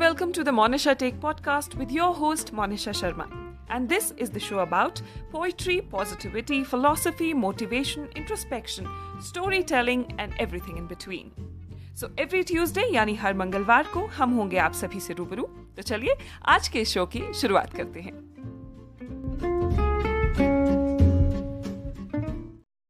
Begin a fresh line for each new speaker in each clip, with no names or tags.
welcome to the Monisha Take podcast with your host Monisha Sharma. And this is the show about poetry, positivity, philosophy, motivation, introspection, storytelling and everything in between. So every Tuesday यानी हर मंगलवार को हम होंगे आप सभी से रूबरू तो चलिए आज के शो की शुरुआत करते हैं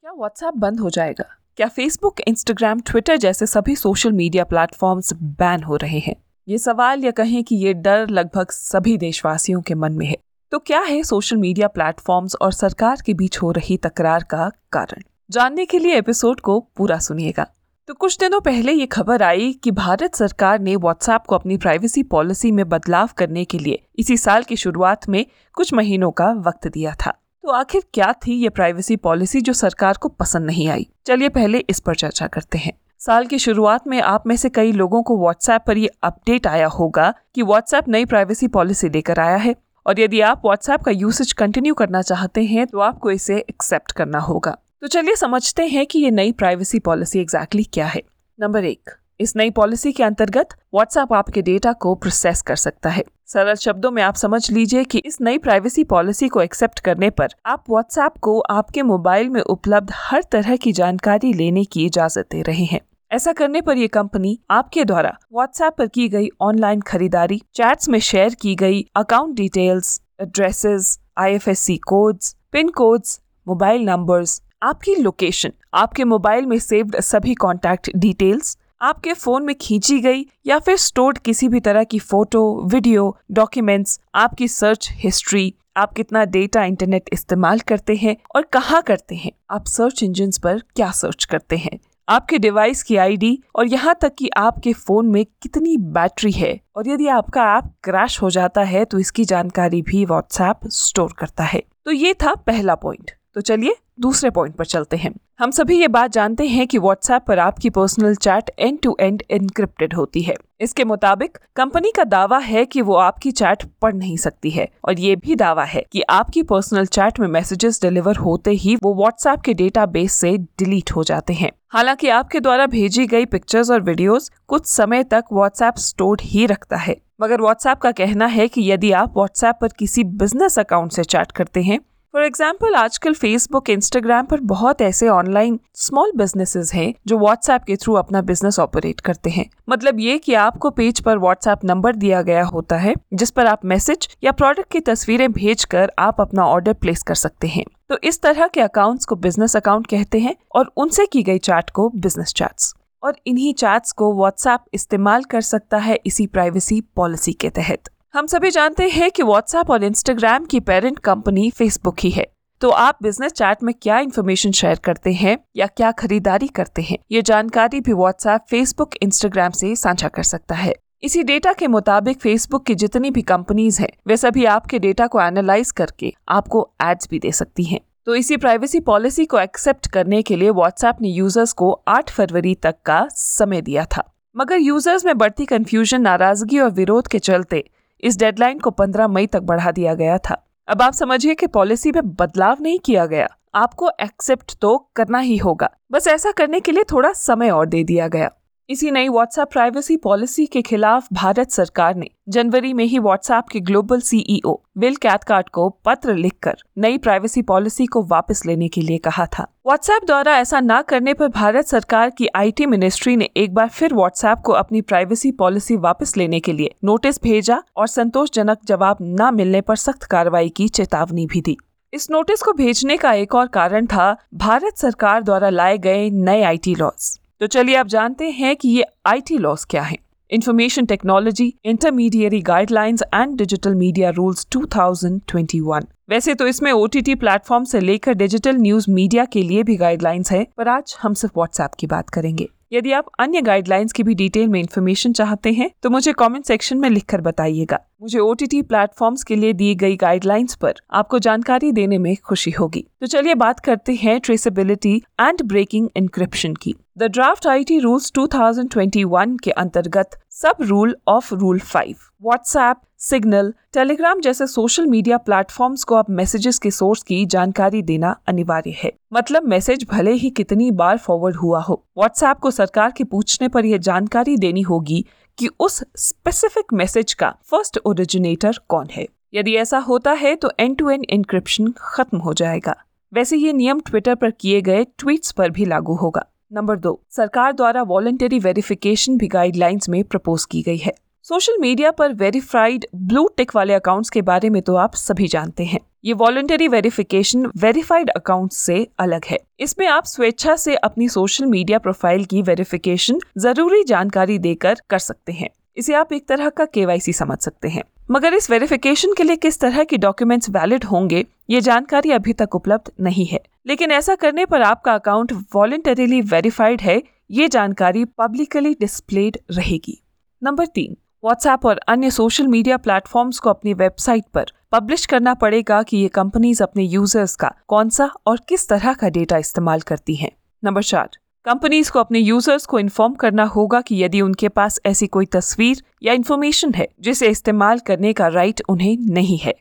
क्या व्हाट्सएप बंद हो जाएगा क्या फेसबुक इंस्टाग्राम ट्विटर जैसे सभी सोशल मीडिया प्लेटफॉर्म्स बैन हो रहे हैं ये सवाल या कहें कि ये डर लगभग सभी देशवासियों के मन में है। तो क्या है सोशल मीडिया प्लेटफॉर्म्स और सरकार के बीच हो रही तकरार का कारण? जानने के लिए एपिसोड को पूरा सुनिएगा। तो कुछ दिनों पहले ये खबर आई कि भारत सरकार ने व्हाट्सएप को अपनी प्राइवेसी पॉलिसी में बदलाव करने के लिए इसी साल की शुरुआत में कुछ महीनों का वक्त दिया था। तो आखिर क्या थी ये प्राइवेसी पॉलिसी जो सरकार को पसंद नहीं आई? चलिए पहले इस पर चर्चा करते हैं। साल की शुरुआत में आप में से कई लोगों को व्हाट्सएप पर ये अपडेट आया होगा कि व्हाट्सएप नई प्राइवेसी पॉलिसी लेकर आया है। और यदि आप व्हाट्सएप का यूसेज कंटिन्यू करना चाहते हैं तो आपको इसे एक्सेप्ट करना होगा। तो चलिए समझते हैं कि ये नई प्राइवेसी पॉलिसी एग्जैक्टली क्या है। नंबर एक, इस नई पॉलिसी के अंतर्गत व्हाट्सएप आपके डेटा को प्रोसेस कर सकता है। सरल शब्दों में आप समझ लीजिए कि इस नई प्राइवेसी पॉलिसी को एक्सेप्ट करने पर आप व्हाट्सएप को आपके मोबाइल में उपलब्ध हर तरह की जानकारी लेने की इजाज़त दे रहे हैं। ऐसा करने पर यह कंपनी आपके द्वारा व्हाट्सएप पर की गई ऑनलाइन खरीदारी चैट्स में शेयर की गई account details addresses IFSC codes pin codes mobile numbers आपकी लोकेशन आपके मोबाइल में सेव्ड सभी कॉन्टैक्ट डिटेल्स आपके फ़ोन में खींची गई या फिर स्टोर्ड किसी भी तरह की फ़ोटो वीडियो डॉक्यूमेंट्स आपकी सर्च हिस्ट्री आप कितना डेटा इंटरनेट इस्तेमाल करते हैं और कहाँ करते हैं, आप सर्च इंजिन पर क्या सर्च करते हैं। आपके डिवाइस की आईडी और यहाँ तक कि आपके फ़ोन में कितनी बैटरी है। और यदि आपका ऐप क्रैश हो जाता है तो इसकी जानकारी भी व्हाट्सएप स्टोर करता है। तो ये था पहला पॉइंट तो चलिए दूसरे पॉइंट पर चलते हैं। हम सभी ये बात जानते हैं कि व्हाट्सएप पर आपकी personal chat end to end encrypted होती है। इसके मुताबिक कंपनी का दावा है कि वो आपकी चैट पढ़ नहीं सकती है और ये भी दावा है कि आपकी पर्सनल चैट में मैसेजेस डिलीवर होते ही वो व्हाट्सएप के डेटाबेस से डिलीट हो जाते हैं। हालाँकि आपके द्वारा भेजी गई पिक्चर्स और वीडियोस कुछ समय तक व्हाट्सएप स्टोर्ड ही रखता है। मगर व्हाट्सएप का कहना है कि यदि आप व्हाट्सएप पर किसी बिज़नेस अकाउंट से चैट करते हैं फॉर एग्ज़ाम्पल आजकल फेसबुक इंस्टाग्राम पर बहुत ऐसे ऑनलाइन स्मॉल बिजनेसेस हैं जो व्हाट्सएप के थ्रू अपना बिज़नेस ऑपरेट करते हैं। मतलब ये कि आपको पेज पर व्हाट्सएप नंबर दिया गया होता है, जिस पर आप मैसेज या प्रोडक्ट की तस्वीरें भेज कर आप अपना ऑर्डर प्लेस कर सकते हैं। तो इस तरह के अकाउंट्स को बिज़नेस अकाउंट कहते हैं और उनसे की गई चैट को बिज़नेस चैट्स और इन्हीं चैट्स को व्हाट्सएप इस्तेमाल कर सकता है इसी प्राइवेसी पॉलिसी के तहत। हम सभी जानते हैं कि व्हाट्सएप और इंस्टाग्राम की पेरेंट कंपनी फेसबुक ही है। तो आप बिज़नेस चैट में क्या इन्फॉर्मेशन शेयर करते हैं या क्या खरीदारी करते हैं, ये जानकारी भी व्हाट्सएप फेसबुक इंस्टाग्राम से साझा कर सकता है। इसी डेटा के मुताबिक फेसबुक की जितनी भी कंपनीज़ हैं, वे सभी आपके डेटा को एनालाइज करके आपको एड्स भी दे सकती हैं। तो इसी प्राइवेसी पॉलिसी को एक्सेप्ट करने के लिए व्हाट्सएप ने यूज़र्स को 8 फरवरी तक का समय दिया था। मगर यूज़र्स में बढ़ती कंफ्यूजन नाराज़गी और विरोध के चलते इस डेडलाइन को 15 मई तक बढ़ा दिया गया था। अब आप समझिए कि पॉलिसी में बदलाव नहीं किया गया। आपको एक्सेप्ट तो करना ही होगा। बस ऐसा करने के लिए थोड़ा समय और दे दिया गया। इसी नई व्हाट्सएप प्राइवेसी पॉलिसी के खिलाफ भारत सरकार ने जनवरी में ही व्हाट्सएप के ग्लोबल सीईओ विल कैथकार्ट को पत्र लिखकर नई प्राइवेसी पॉलिसी को वापस लेने के लिए कहा था। व्हाट्सएप द्वारा ऐसा न करने पर भारत सरकार की आईटी मिनिस्ट्री ने एक बार फिर व्हाट्सएप को अपनी प्राइवेसी पॉलिसी वापस लेने के लिए नोटिस भेजा और संतोषजनक जवाब न मिलने पर सख्त कार्रवाई की चेतावनी भी दी। इस नोटिस को भेजने का एक और कारण था, भारत सरकार द्वारा लाए गए नए आईटी लॉज तो चलिए आप जानते हैं कि ये आईटी लॉस क्या है। Information technology intermediary guidelines and digital media rules 2021 वैसे तो इसमें ओ टी प्लेटफॉर्म से लेकर डिजिटल न्यूज़ मीडिया के लिए भी गाइडलाइंस है, पर आज हम सिर्फ़ व्हाट्सएप की बात करेंगे। यदि आप अन्य गाइडलाइंस की भी डिटेल में इन्फॉर्मेशन चाहते हैं तो मुझे कमेंट सेक्शन में लिखकर बताइएगा। मुझे ओ टी टी प्लेटफॉर्म के लिए दी गई गाइडलाइंस पर आपको जानकारी देने में खुशी होगी। तो चलिए बात करते हैं ट्रेसेबिलिटी एंड ब्रेकिंग इंक्रिप्शन की। The draft I T rules 2021 के अंतर्गत sub rule of rule five WhatsApp Signal Telegram जैसे सोशल मीडिया प्लेटफॉर्म्स को अब मैसेजेस के सोर्स की जानकारी देना अनिवार्य है। मतलब मैसेज भले ही कितनी बार फॉरवर्ड हुआ हो। व्हाट्सएप को सरकार के पूछने पर यह जानकारी देनी होगी कि उस स्पेसिफिक मैसेज का फ़र्स्ट ओरिजिनेटर कौन है। यदि ऐसा होता है तो एंड टू एंड इंक्रिप्शन खत्म हो जाएगा। वैसे ये नियम ट्विटर पर किए गए ट्वीट्स पर भी लागू होगा। नंबर दो, सरकार द्वारा वॉलंटरी वेरिफिकेशन भी गाइडलाइंस में प्रपोज की गई है। सोशल मीडिया पर वेरीफाइड ब्लू टिक वाले अकाउंट्स के बारे में तो आप सभी जानते हैं। ये वॉलंटरी वेरिफिकेशन वेरीफाइड अकाउंट से अलग है। इसमें आप स्वेच्छा से अपनी सोशल मीडिया प्रोफ़ाइल की वेरिफिकेशन ज़रूरी जानकारी देकर कर सकते हैं। इसे आप एक तरह का केवाईसी समझ सकते हैं। मगर इस वेरिफिकेशन के लिए किस तरह की डॉक्यूमेंट्स वैलिड होंगे, ये जानकारी अभी तक उपलब्ध नहीं है। लेकिन ऐसा करने पर आपका अकाउंट वॉलेंटरीली वेरीफाइड है, ये जानकारी पब्लिकली डिस्प्लेड रहेगी नंबर तीन व्हाट्सएप और अन्य सोशल मीडिया प्लेटफॉर्म्स को अपनी वेबसाइट पर पब्लिश करना पड़ेगा कि ये कंपनीज़ अपने यूज़र्स का कौन सा और किस तरह का डेटा इस्तेमाल करती हैं। नंबर चार कंपनीज़ को अपने यूज़र्स को इन्फॉर्म करना होगा कि यदि उनके पास ऐसी कोई तस्वीर या इन्फॉर्मेशन है, जिसे इस्तेमाल करने का राइट उन्हें नहीं है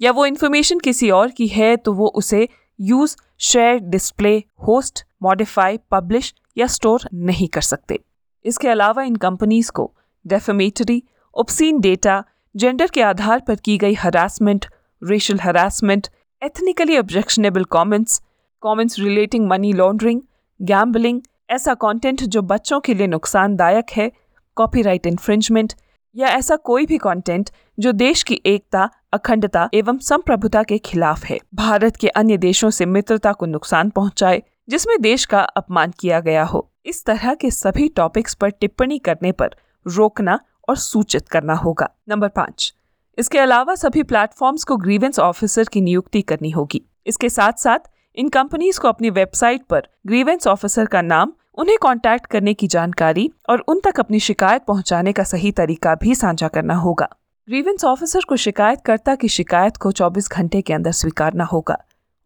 या वो इन्फॉर्मेशन किसी और की है तो वो उसे use share display host modify publish या स्टोर नहीं कर सकते। इसके अलावा इन कंपनीज़ को डेफेमेटरी ओपसीन डेटा जेंडर के आधार पर की गई harassment racial harassment ethnically objectionable comments comments relating money laundering gambling ऐसा कंटेंट जो बच्चों के लिए नुकसानदायक है कॉपीराइट इन्फ्रिंजमेंट या ऐसा कोई भी कंटेंट जो देश की एकता, अखंडता एवं संप्रभुता के खिलाफ है। भारत के अन्य देशों से मित्रता को नुकसान पहुँचाए, जिसमें देश का अपमान किया गया हो। इस तरह के सभी टॉपिक्स पर टिप्पणी करने पर रोकना और सूचित करना होगा। नंबर पाँच, इसके अलावा सभी प्लेटफॉर्म्स को ग्रीवेंस ऑफिसर की नियुक्ति करनी होगी। इसके साथ साथ इन कंपनीज़ को अपनी वेबसाइट पर ग्रीवेंस ऑफिसर का नाम उन्हें कांटेक्ट करने की जानकारी और उन तक अपनी शिकायत पहुँचाने का सही तरीका भी साझा करना होगा। ग्रीवेंस ऑफिसर को शिकायतकर्ता की शिकायत को 24 घंटे के अंदर स्वीकारना होगा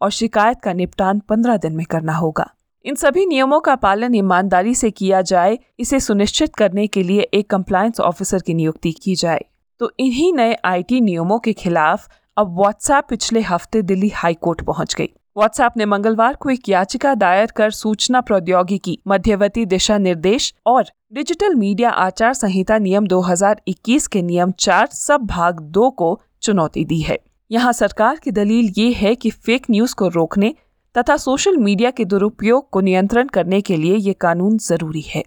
और शिकायत का निपटान 15 दिन में करना होगा। इन सभी नियमों का पालन ईमानदारी से किया जाए, इसे सुनिश्चित करने के लिए एक कंप्लायंस ऑफिसर की नियुक्ति की जाए। तो इन्हीं नए आईटी नियमों के खिलाफ अब व्हाट्सएप पिछले हफ़्ते दिल्ली हाई कोर्ट पहुँच गई। व्हाट्सएप ने मंगलवार को एक याचिका दायर कर सूचना प्रौद्योगिकी, मध्यवर्ती दिशा निर्देश और डिजिटल मीडिया आचार संहिता नियम 2021 के नियम चार, सब भाग दो को चुनौती दी है। यहाँ सरकार की दलील ये है कि फेक न्यूज़ को रोकने तथा सोशल मीडिया के दुरुपयोग को नियंत्रण करने के लिए ये कानून ज़रूरी है।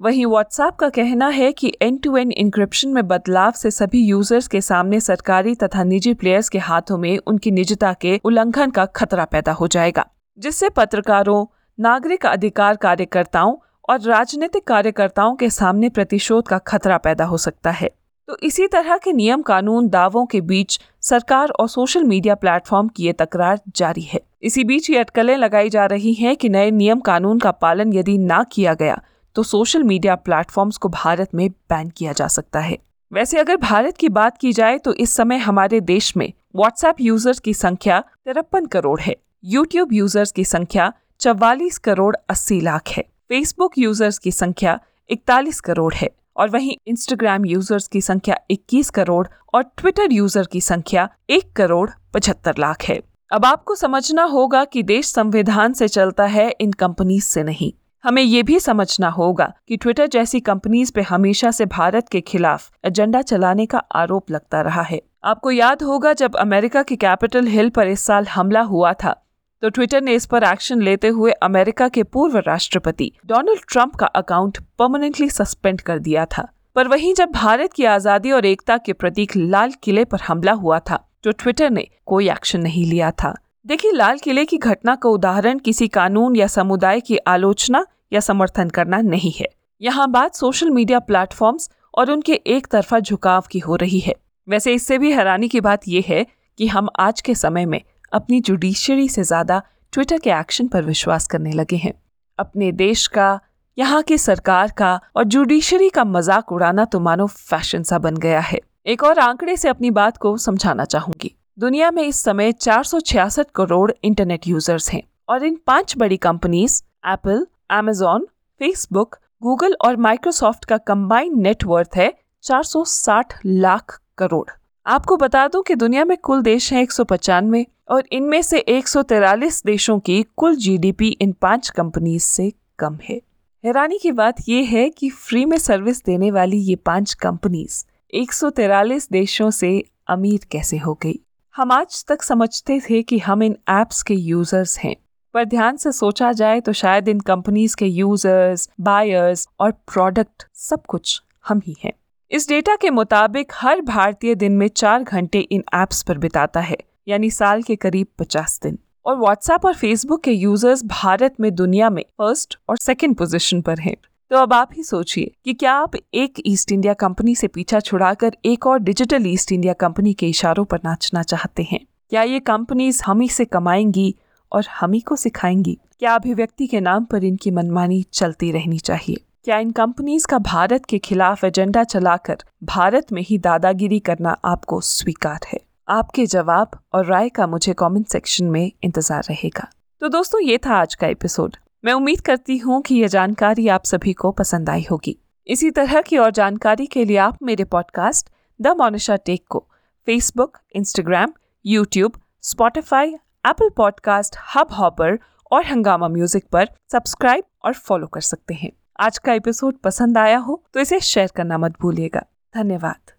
वहीं व्हाट्सएप का कहना है कि एंड टू एंड इंक्रिप्शन में बदलाव से सभी यूज़र्स के सामने सरकारी तथा निजी प्लेयर्स के हाथों में उनकी निजता के उल्लंघन का खतरा पैदा हो जाएगा, जिससे पत्रकारों, नागरिक अधिकार कार्यकर्ताओं और राजनीतिक कार्यकर्ताओं के सामने प्रतिशोध का खतरा पैदा हो सकता है। तो इसी तरह के नियम कानून दावों के बीच सरकार और सोशल मीडिया प्लेटफॉर्म की ये तकरार जारी है। इसी बीच ये अटकलें लगाई जा रही हैं कि नए नियम कानून का पालन यदि ना किया गया तो सोशल मीडिया प्लेटफॉर्म्स को भारत में बैन किया जा सकता है। वैसे अगर भारत की बात की जाए तो इस समय हमारे देश में व्हाट्सएप यूज़र्स की संख्या तिरपन करोड़ है। यूट्यूब यूज़र्स की संख्या चवालीस करोड़ अस्सी लाख है। फेसबुक यूज़र्स की संख्या इकतालीस करोड़ है और वहीं इंस्टाग्राम यूज़र्स की संख्या 21 करोड़ और ट्विटर यूज़र की संख्या एक करोड़ पचहत्तर लाख है। अब आपको समझना होगा कि देश संविधान से चलता है, इन कंपनीज़ से नहीं। हमें ये भी समझना होगा कि ट्विटर जैसी कंपनीज़ पे हमेशा से भारत के खिलाफ एजेंडा चलाने का आरोप लगता रहा है। आपको याद होगा जब अमेरिका के कैपिटल हिल पर इस साल हमला हुआ था तो ट्विटर ने इस पर एक्शन लेते हुए अमेरिका के पूर्व राष्ट्रपति डोनाल्ड ट्रंप का अकाउंट परमानेंटली सस्पेंड कर दिया था। पर वहीं जब भारत की आज़ादी और एकता के प्रतीक लाल किले पर हमला हुआ था तो ट्विटर ने कोई एक्शन नहीं लिया था। देखिए, लाल किले की घटना का उदाहरण किसी कानून या समुदाय की आलोचना या समर्थन करना नहीं है। यहाँ बात सोशल मीडिया प्लेटफॉर्म्स और उनके एक तरफा झुकाव की हो रही है। वैसे इससे भी हैरानी की बात यह है कि हम आज के समय में अपनी जुडिशियरी से ज़्यादा ट्विटर के एक्शन पर विश्वास करने लगे हैं। अपने देश का, यहाँ की सरकार का और जुडिशरी का मज़ाक उड़ाना तो मानो फ़ैशन सा बन गया है। एक और आंकड़े से अपनी बात को समझाना चाहूँगी। दुनिया में इस समय चार सौ छियासठ करोड़ इंटरनेट यूज़र्स हैं और इन पाँच बड़ी companies Apple Amazon Facebook Google और माइक्रोसॉफ्ट का कंबाइंड नेटवर्थ है 460 लाख करोड़। आपको बता दूँ कि दुनिया में कुल देश हैं एक सौ और इनमें से एक देशों की कुल जीडीपी इन पाँच कंपनीज़ से कम है। हैरानी की बात यह है कि फ्री में सर्विस देने वाली ये पाँच कंपनीज़ एक देशों से अमीर कैसे हो गई? हम आज तक समझते थे कि हम इन एप्स के यूज़र्स हैं। पर ध्यान से सोचा जाए तो शायद इन कंपनीज़ के यूज़र्स बायर्स और प्रोडक्ट सब कुछ हम ही हैं। इस डेटा के मुताबिक हर भारतीय दिन में चार घंटे इन एप्स पर बिताता है, यानी साल के करीब पचास दिन। और व्हाट्सएप और फेसबुक के यूज़र्स भारत में दुनिया में फ़र्स्ट और सेकंड पोजीशन पर हैं। तो अब आप ही सोचिए कि क्या आप एक ईस्ट इंडिया कंपनी से पीछा छुड़ाकर एक और डिजिटल ईस्ट इंडिया कंपनी के इशारों पर नाचना चाहते हैं? क्या ये कंपनीज़ हम ही से कमाएँगी और हम ही को सिखाएँगी। क्या अभिव्यक्ति के नाम पर इनकी मनमानी चलती रहनी चाहिए? क्या इन कंपनीज़ का भारत के खिलाफ एजेंडा चलाकर भारत में ही दादागिरी करना आपको स्वीकार है? आपके जवाब और राय का मुझे कमेंट सेक्शन में इंतज़ार रहेगा। तो दोस्तों, ये था आज का एपिसोड मैं उम्मीद करती हूँ कि यह जानकारी आप सभी को पसंद आई होगी। इसी तरह की और जानकारी के लिए आप मेरे पॉडकास्ट द मोनिशा टेक को Facebook Instagram YouTube Spotify Apple podcast Hubhopper और हंगामा म्यूज़िक पर सब्सक्राइब और फॉलो कर सकते हैं। आज का एपिसोड पसंद आया हो तो इसे शेयर करना मत भूलिएगा। धन्यवाद।